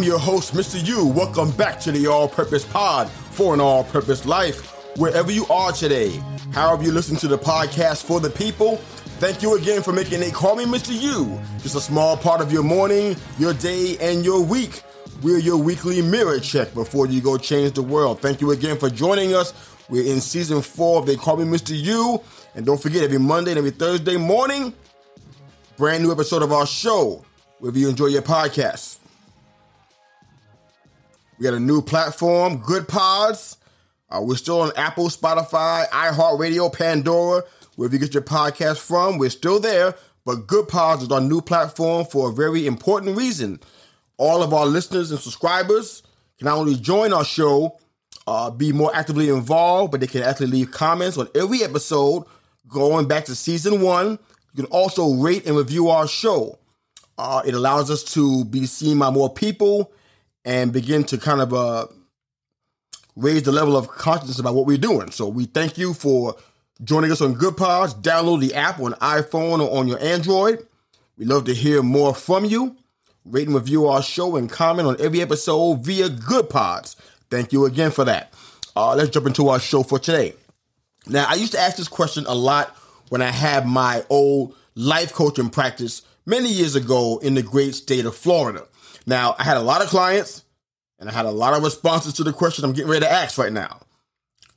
I'm your host, Mr. Yu. Welcome back to the All Purpose Pod for an All Purpose Life. Wherever you are today, however you listen to the podcast for the people, thank you again for making a Call Me Mr. Yu just a small part of your morning, your day, and your week. We're your weekly mirror check before you go change the world. Thank you again for joining us. We're in season four of They Call Me Mr. Yu. And don't forget, every Monday and every Thursday morning, brand new episode of our show, wherever you enjoy your podcast. We got a new platform, Goodpods. Uh, we're still on Apple, Spotify, iHeartRadio, Pandora, wherever you get your podcast from. We're still there, but Goodpods is our new platform for a very important reason. All of our listeners and subscribers can not only join our show, uh, be more actively involved, but they can actually leave comments on every episode going back to season one. You can also rate and review our show. Uh, it allows us to be seen by more people and begin to kind of uh, raise the level of consciousness about what we're doing. So we thank you for joining us on Goodpods. Download the app on iPhone or on your Android. We love to hear more from you. Rate and review our show and comment on every episode via Goodpods. Thank you again for that. Uh, let's jump into our show for today. Now, I used to ask this question a lot when I had my old life coaching practice many years ago in the great state of Florida. Now, I had a lot of clients and I had a lot of responses to the question I'm getting ready to ask right now.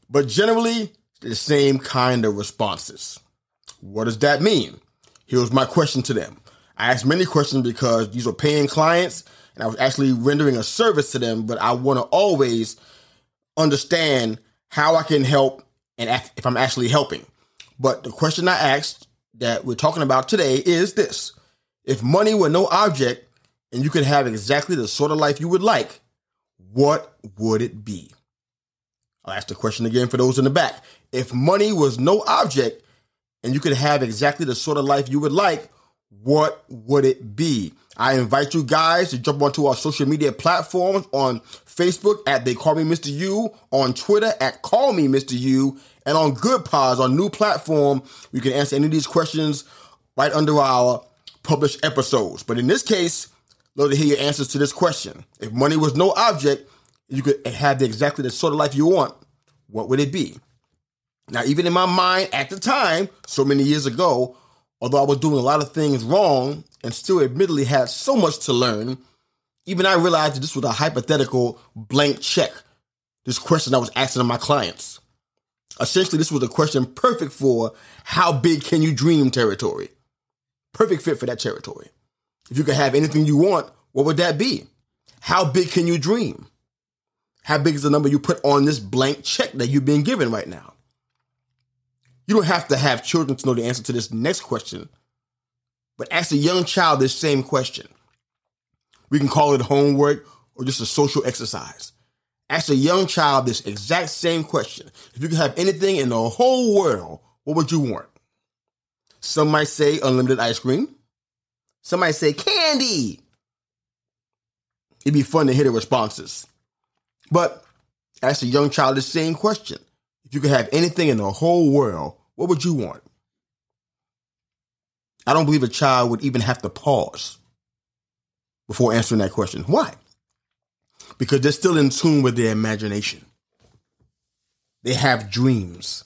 But generally, the same kind of responses. What does that mean? Here's my question to them. I asked many questions because these are paying clients and I was actually rendering a service to them, but I want to always understand how I can help and if I'm actually helping. But the question I asked that we're talking about today is this If money were no object, and you could have exactly the sort of life you would like, what would it be? I'll ask the question again for those in the back. If money was no object and you could have exactly the sort of life you would like, what would it be? I invite you guys to jump onto our social media platforms on Facebook at They Call Me Mr. Yu, on Twitter at Call Me Mr. Yu, and on Goodpods, our new platform. You can answer any of these questions right under our published episodes. But in this case, love to hear your answers to this question. If money was no object, you could have exactly the sort of life you want, what would it be? Now, even in my mind at the time, so many years ago, although I was doing a lot of things wrong and still admittedly had so much to learn, even I realized that this was a hypothetical blank check. This question I was asking my clients. Essentially, this was a question perfect for how big can you dream territory. Perfect fit for that territory. If you could have anything you want, what would that be? How big can you dream? How big is the number you put on this blank check that you've been given right now? You don't have to have children to know the answer to this next question, but ask a young child this same question. We can call it homework or just a social exercise. Ask a young child this exact same question. If you could have anything in the whole world, what would you want? Some might say unlimited ice cream. Somebody say candy. It'd be fun to hear the responses. But ask a young child the same question. If you could have anything in the whole world, what would you want? I don't believe a child would even have to pause before answering that question. Why? Because they're still in tune with their imagination. They have dreams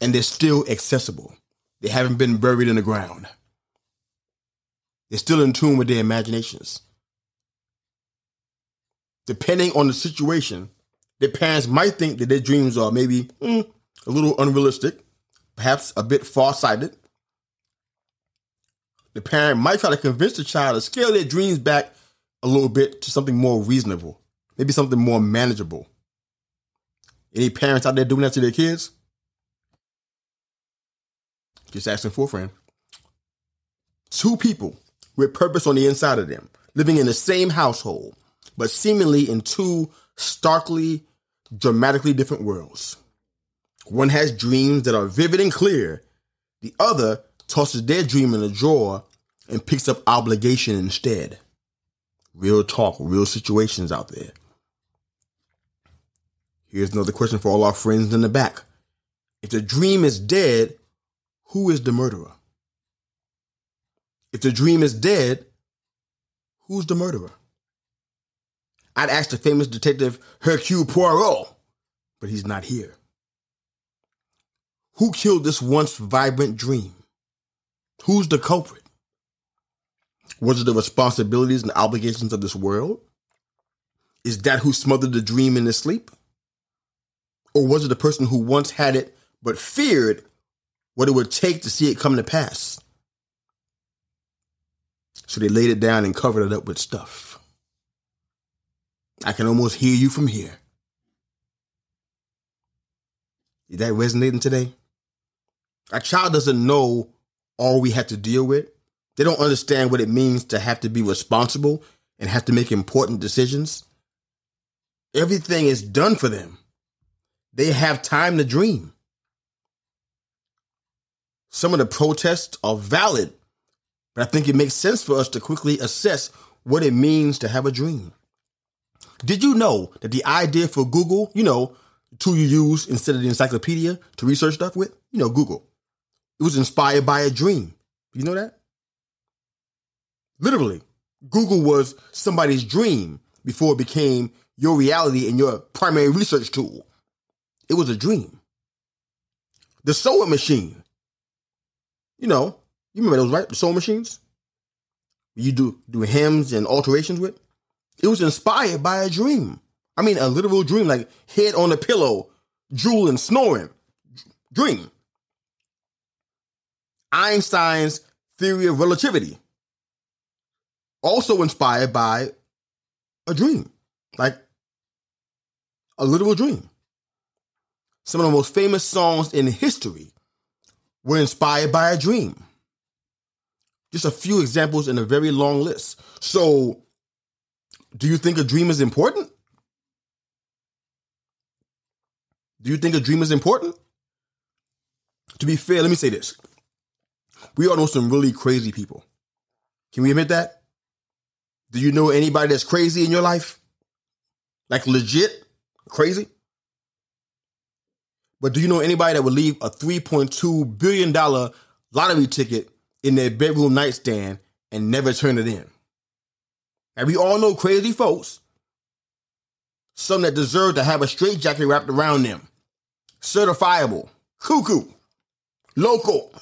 and they're still accessible. They haven't been buried in the ground. They're still in tune with their imaginations. Depending on the situation, their parents might think that their dreams are maybe mm, a little unrealistic, perhaps a bit far-sighted. The parent might try to convince the child to scale their dreams back a little bit to something more reasonable, maybe something more manageable. Any parents out there doing that to their kids? Just asking for a friend. Two people with purpose on the inside of them, living in the same household, but seemingly in two starkly, dramatically different worlds. One has dreams that are vivid and clear. The other tosses their dream in a drawer and picks up obligation instead. Real talk, real situations out there. Here's another question for all our friends in the back. If the dream is dead, who is the murderer? If the dream is dead, who's the murderer? I'd ask the famous detective Hercule Poirot, but he's not here. Who killed this once vibrant dream? Who's the culprit? Was it the responsibilities and obligations of this world? Is that who smothered the dream in his sleep? Or was it the person who once had it but feared what it would take to see it come to pass? So they laid it down and covered it up with stuff. I can almost hear you from here. Is that resonating today? A child doesn't know all we have to deal with. They don't understand what it means to have to be responsible and have to make important decisions. Everything is done for them. They have time to dream. Some of the protests are valid, but I think it makes sense for us to quickly assess what it means to have a dream. Did you know that the idea for Google, you know, tool you use instead of the encyclopedia to research stuff with, you know, Google, it was inspired by a dream. You know that? Literally, Google was somebody's dream before it became your reality and your primary research tool. It was a dream. The sewing machine. You know, you remember those, right? The sewing machines? You do do hems and alterations with? It was inspired by a dream. I mean, a literal dream, like head on a pillow, drooling, snoring. Dream. Einstein's theory of relativity. Also inspired by a dream, like a literal dream. Some of the most famous songs in history were inspired by a dream. Just a few examples in a very long list. So, do you think a dream is important? Do you think a dream is important? To be fair, let me say this. We all know some really crazy people. Can we admit that? Do you know anybody that's crazy in your life? Like legit crazy? But do you know anybody that would leave a $3.2 billion lottery ticket in their bedroom nightstand and never turn it in? And we all know crazy folks. Some that deserve to have a straitjacket wrapped around them. Certifiable, cuckoo, local.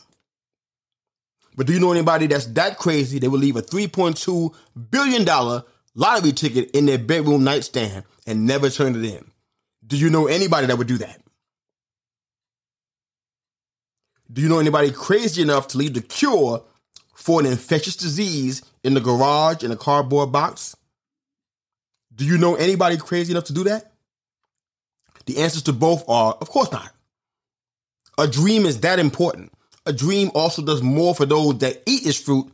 But do you know anybody that's that crazy they would leave a $3.2 billion lottery ticket in their bedroom nightstand and never turn it in? Do you know anybody that would do that? Do you know anybody crazy enough to leave the cure for an infectious disease in the garage in a cardboard box? Do you know anybody crazy enough to do that? The answers to both are, of course not. A dream is that important. A dream also does more for those that eat its fruit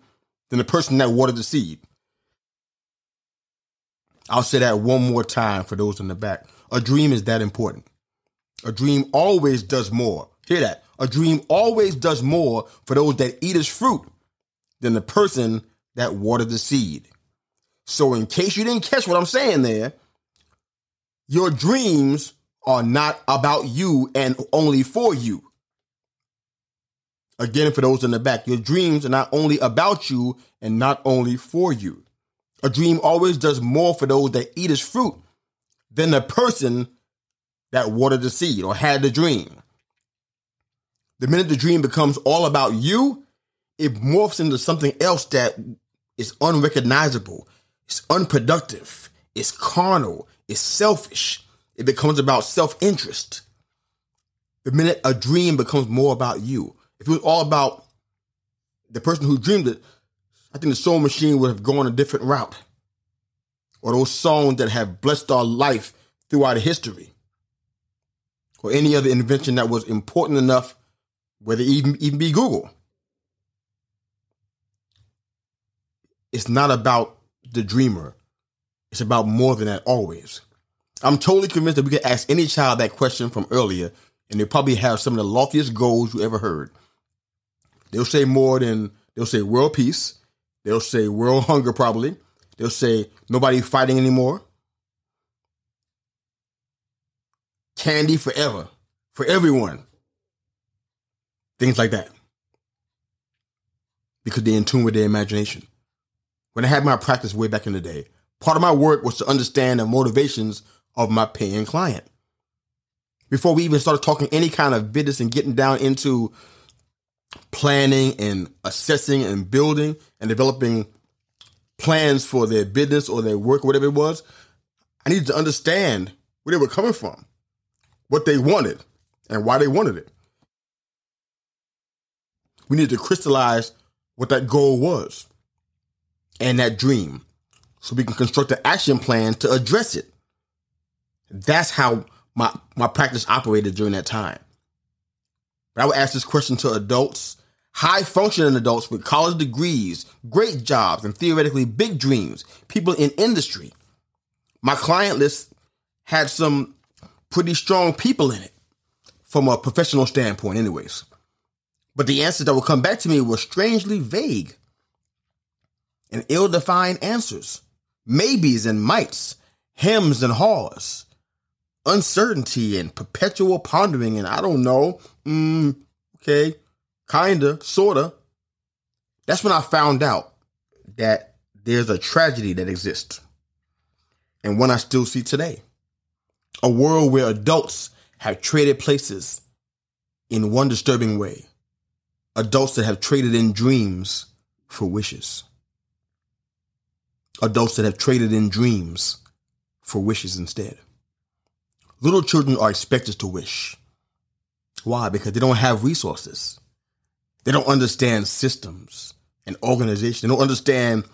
than the person that watered the seed. I'll say that one more time for those in the back. A dream is that important. A dream always does more. Hear that? A dream always does more for those that eat its fruit than the person that watered the seed. So, in case you didn't catch what I'm saying there, your dreams are not about you and only for you. Again, for those in the back, your dreams are not only about you and not only for you. A dream always does more for those that eat its fruit than the person that watered the seed or had the dream. The minute the dream becomes all about you, it morphs into something else that is unrecognizable, it's unproductive, it's carnal, it's selfish. It becomes about self interest. The minute a dream becomes more about you, if it was all about the person who dreamed it, I think the soul machine would have gone a different route. Or those songs that have blessed our life throughout history. Or any other invention that was important enough whether even, even be Google. It's not about the dreamer. It's about more than that always. I'm totally convinced that we could ask any child that question from earlier, and they probably have some of the loftiest goals you ever heard. They'll say more than they'll say world peace. They'll say world hunger, probably. They'll say nobody fighting anymore. Candy forever for everyone. Things like that. Because they're in tune with their imagination. When I had my practice way back in the day, part of my work was to understand the motivations of my paying client. Before we even started talking any kind of business and getting down into planning and assessing and building and developing plans for their business or their work, whatever it was, I needed to understand where they were coming from, what they wanted, and why they wanted it. We needed to crystallize what that goal was and that dream so we can construct an action plan to address it. That's how my, my practice operated during that time. But I would ask this question to adults, high functioning adults with college degrees, great jobs, and theoretically big dreams, people in industry. My client list had some pretty strong people in it from a professional standpoint, anyways. But the answers that would come back to me were strangely vague and ill defined answers, maybes and mights, hems and haws, uncertainty and perpetual pondering, and I don't know, mm, okay, kinda, sorta. That's when I found out that there's a tragedy that exists, and one I still see today. A world where adults have traded places in one disturbing way. Adults that have traded in dreams for wishes. Adults that have traded in dreams for wishes instead. Little children are expected to wish. Why? Because they don't have resources. They don't understand systems and organization. They don't understand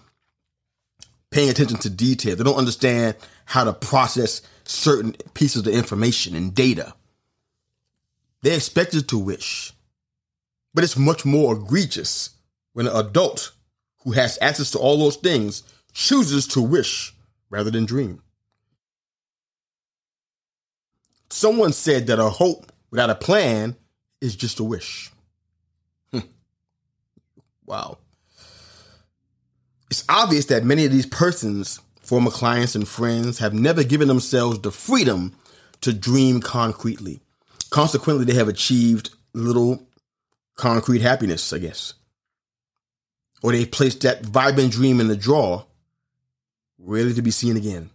paying attention to detail. They don't understand how to process certain pieces of information and data. They're expected to wish. But it's much more egregious when an adult who has access to all those things chooses to wish rather than dream. Someone said that a hope without a plan is just a wish. Hmm. Wow. It's obvious that many of these persons, former clients and friends, have never given themselves the freedom to dream concretely. Consequently, they have achieved little concrete happiness, I guess. Or they placed that vibrant dream in the drawer, ready to be seen again.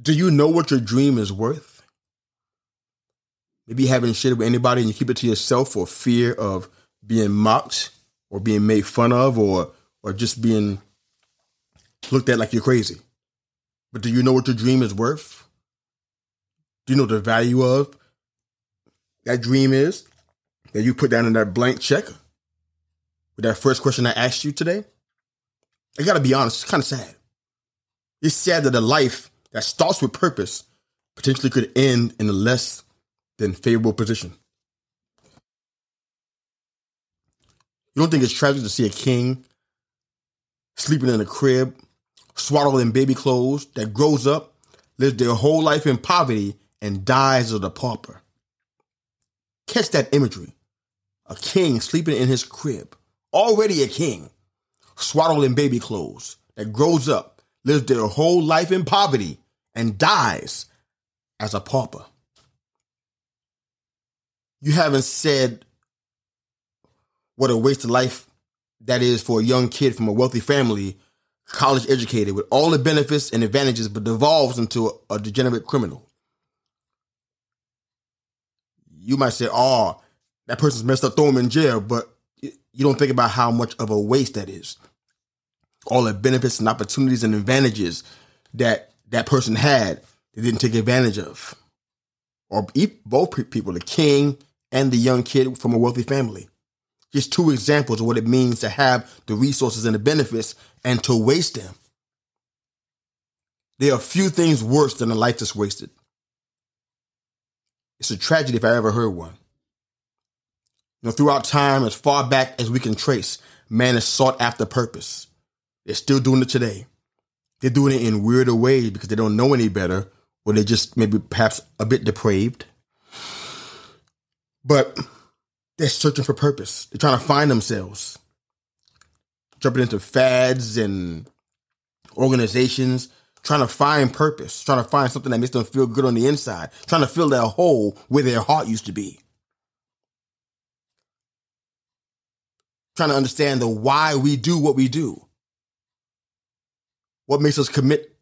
Do you know what your dream is worth? Maybe you haven't shared it with anybody and you keep it to yourself for fear of being mocked or being made fun of or or just being looked at like you're crazy. But do you know what your dream is worth? Do you know the value of that dream is that you put down in that blank check with that first question I asked you today? I gotta be honest, it's kind of sad. It's sad that a life that starts with purpose potentially could end in a less than favorable position. You don't think it's tragic to see a king sleeping in a crib, swaddled in baby clothes, that grows up, lives their whole life in poverty, and dies as a pauper? Catch that imagery. A king sleeping in his crib, already a king, swaddled in baby clothes, that grows up, lives their whole life in poverty, and dies as a pauper. You haven't said what a waste of life that is for a young kid from a wealthy family, college educated, with all the benefits and advantages, but devolves into a, a degenerate criminal. You might say, oh, that person's messed up, throw him in jail, but you don't think about how much of a waste that is. All the benefits and opportunities and advantages that that person had they didn't take advantage of. Or both people, the king and the young kid from a wealthy family. Just two examples of what it means to have the resources and the benefits and to waste them. There are few things worse than a life that's wasted. It's a tragedy if I ever heard one. You know, throughout time, as far back as we can trace, man has sought after purpose. They're still doing it today. They're doing it in weirder ways because they don't know any better, or they're just maybe perhaps a bit depraved. But they're searching for purpose. They're trying to find themselves. Jumping into fads and organizations, trying to find purpose, trying to find something that makes them feel good on the inside, trying to fill that hole where their heart used to be. Trying to understand the why we do what we do. What makes us commit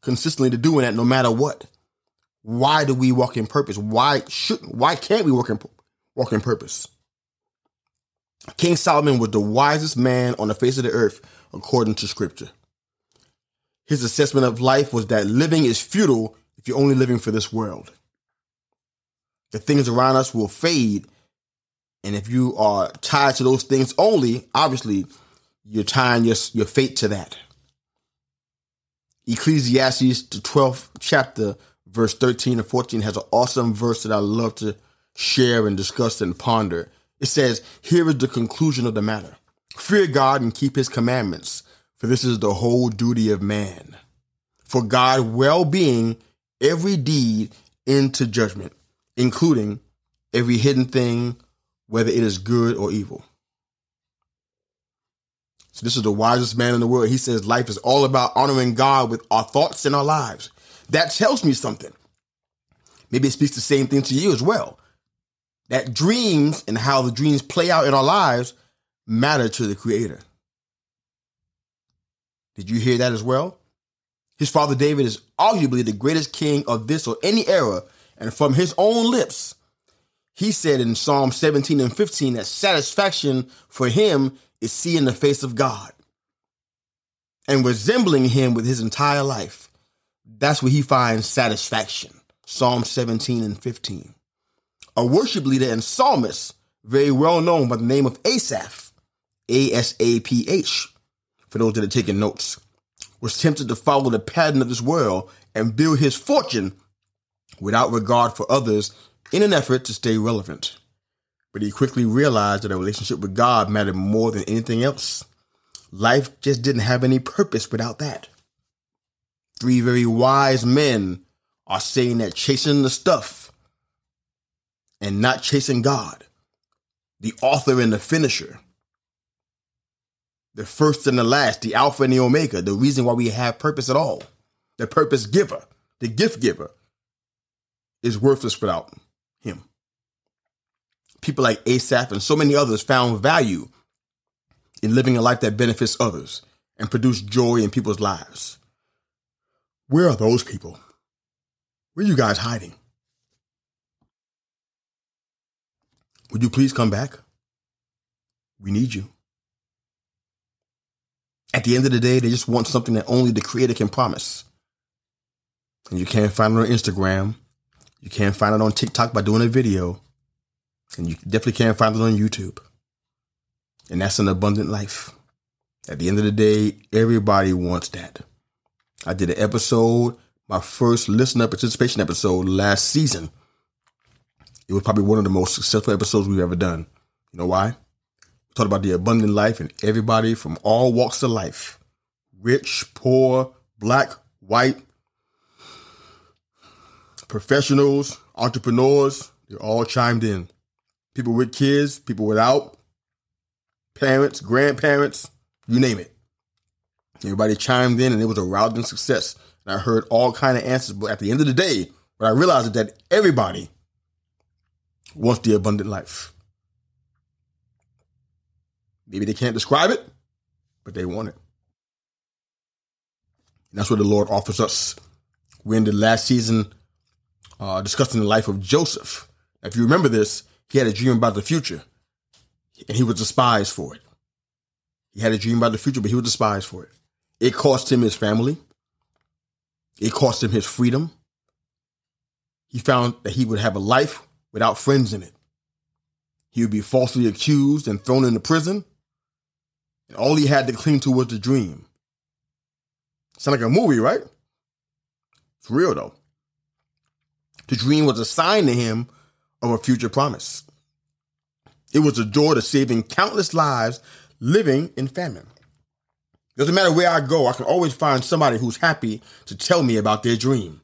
consistently to doing that no matter what? Why do we walk in purpose? Why should why can't we walk in walk in purpose? King Solomon was the wisest man on the face of the earth according to scripture. His assessment of life was that living is futile if you're only living for this world. The things around us will fade. And if you are tied to those things only, obviously you're tying your, your fate to that. Ecclesiastes, the 12th chapter, verse 13 and 14, has an awesome verse that I love to share and discuss and ponder. It says, Here is the conclusion of the matter fear God and keep his commandments for this is the whole duty of man. For God well being every deed into judgment, including every hidden thing, whether it is good or evil. So this is the wisest man in the world. He says life is all about honoring God with our thoughts and our lives. That tells me something. Maybe it speaks the same thing to you as well. That dreams and how the dreams play out in our lives matter to the creator. Did you hear that as well? His father David is arguably the greatest king of this or any era, and from his own lips, he said in Psalm 17 and 15 that satisfaction for him is seeing the face of God and resembling him with his entire life. That's where he finds satisfaction. Psalm 17 and 15. A worship leader and psalmist, very well known by the name of Asaph, A S A P H, for those that are taking notes, was tempted to follow the pattern of this world and build his fortune without regard for others in an effort to stay relevant. But he quickly realized that a relationship with God mattered more than anything else. Life just didn't have any purpose without that. Three very wise men are saying that chasing the stuff and not chasing God, the author and the finisher, the first and the last, the Alpha and the Omega, the reason why we have purpose at all. The purpose giver, the gift giver, is worthless without. People like Asaph and so many others found value in living a life that benefits others and produce joy in people's lives. Where are those people? Where are you guys hiding? Would you please come back? We need you. At the end of the day, they just want something that only the creator can promise. And you can't find it on Instagram. You can't find it on TikTok by doing a video. And you definitely can't find it on YouTube. And that's an abundant life. At the end of the day, everybody wants that. I did an episode, my first listener participation episode last season. It was probably one of the most successful episodes we've ever done. You know why? We talked about the abundant life and everybody from all walks of life rich, poor, black, white, professionals, entrepreneurs, they all chimed in. People with kids, people without, parents, grandparents, you name it. Everybody chimed in and it was a rousing success. And I heard all kind of answers, but at the end of the day, what I realized is that everybody wants the abundant life. Maybe they can't describe it, but they want it. And that's what the Lord offers us. In the last season uh, discussing the life of Joseph. If you remember this, he had a dream about the future, and he was despised for it. He had a dream about the future, but he was despised for it. It cost him his family. It cost him his freedom. He found that he would have a life without friends in it. He would be falsely accused and thrown into prison. And all he had to cling to was the dream. Sound like a movie, right? It's real though. The dream was a sign to him of a future promise. It was a door to saving countless lives living in famine. Doesn't matter where I go, I can always find somebody who's happy to tell me about their dream.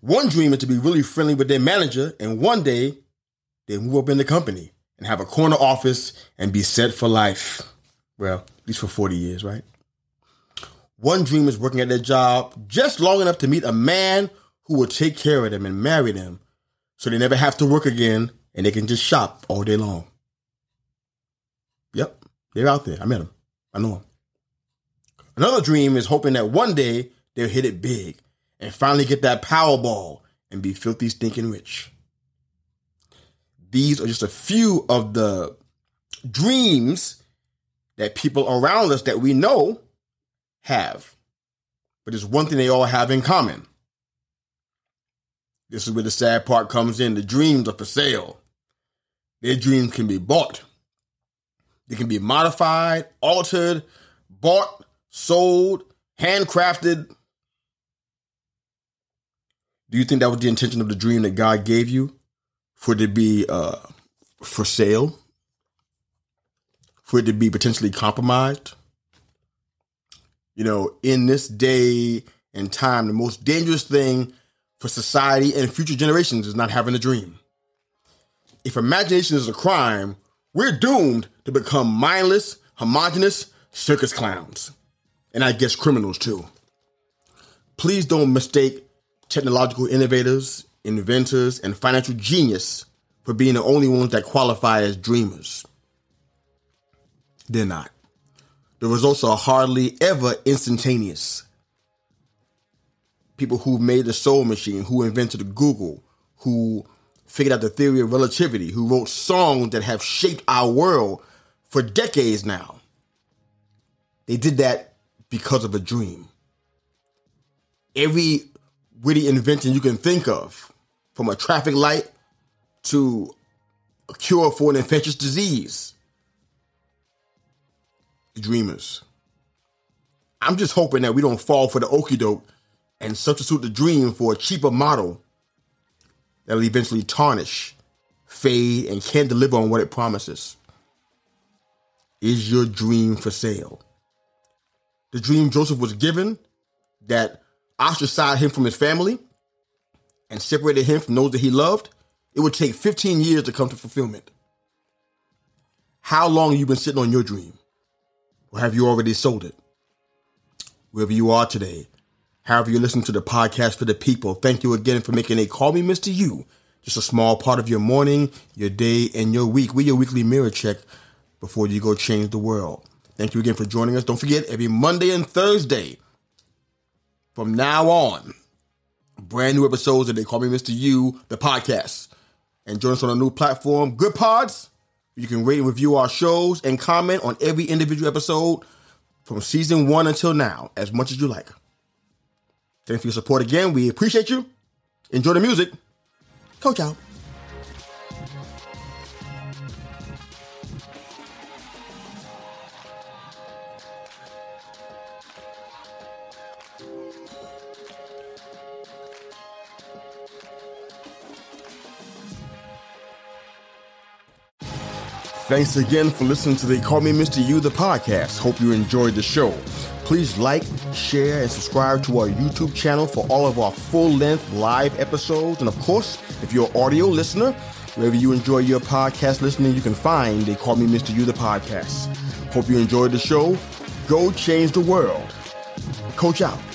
One dream is to be really friendly with their manager, and one day they move up in the company and have a corner office and be set for life. Well, at least for 40 years, right? One dream is working at their job just long enough to meet a man who will take care of them and marry them so they never have to work again and they can just shop all day long. Yep, they're out there. I met them. I know them. Another dream is hoping that one day they'll hit it big and finally get that Powerball and be filthy stinking rich. These are just a few of the dreams that people around us that we know have. But there's one thing they all have in common. This is where the sad part comes in. The dreams are for sale. Their dreams can be bought. They can be modified, altered, bought, sold, handcrafted. Do you think that was the intention of the dream that God gave you? For it to be uh, for sale? For it to be potentially compromised? You know, in this day and time, the most dangerous thing for society and future generations is not having a dream. If imagination is a crime, we're doomed to become mindless, homogenous circus clowns. And I guess criminals too. Please don't mistake technological innovators, inventors, and financial genius for being the only ones that qualify as dreamers. They're not. The results are hardly ever instantaneous. People who made the soul machine, who invented Google, who figured out the theory of relativity, who wrote songs that have shaped our world for decades now. They did that because of a dream. Every witty invention you can think of, from a traffic light to a cure for an infectious disease. Dreamers. I'm just hoping that we don't fall for the okey doke and substitute the dream for a cheaper model that'll eventually tarnish, fade, and can't deliver on what it promises. Is your dream for sale? The dream Joseph was given that ostracized him from his family and separated him from those that he loved, it would take 15 years to come to fulfillment. How long have you been sitting on your dream? Or have you already sold it? Wherever you are today, however you listen to the podcast for the people, thank you again for making a Call Me Mr. Yu just a small part of your morning, your day, and your week. We're your weekly mirror check before you go change the world. Thank you again for joining us. Don't forget, every Monday and Thursday from now on, brand new episodes of They Call Me Mr. Yu, the podcast. And join us on a new platform, Goodpods. You can rate and review our shows and comment on every individual episode from season one until now, as much as you like. Thanks for your support again. We appreciate you. Enjoy the music. Coach out. Thanks again for listening to the Call Me Mr. Yu, the podcast. Hope you enjoyed the show. Please like, share, and subscribe to our YouTube channel for all of our full length live episodes. And of course, if you're an audio listener, wherever you enjoy your podcast listening, you can find They Call Me Mr. Yu, the podcast. Hope you enjoyed the show. Go change the world. Coach out.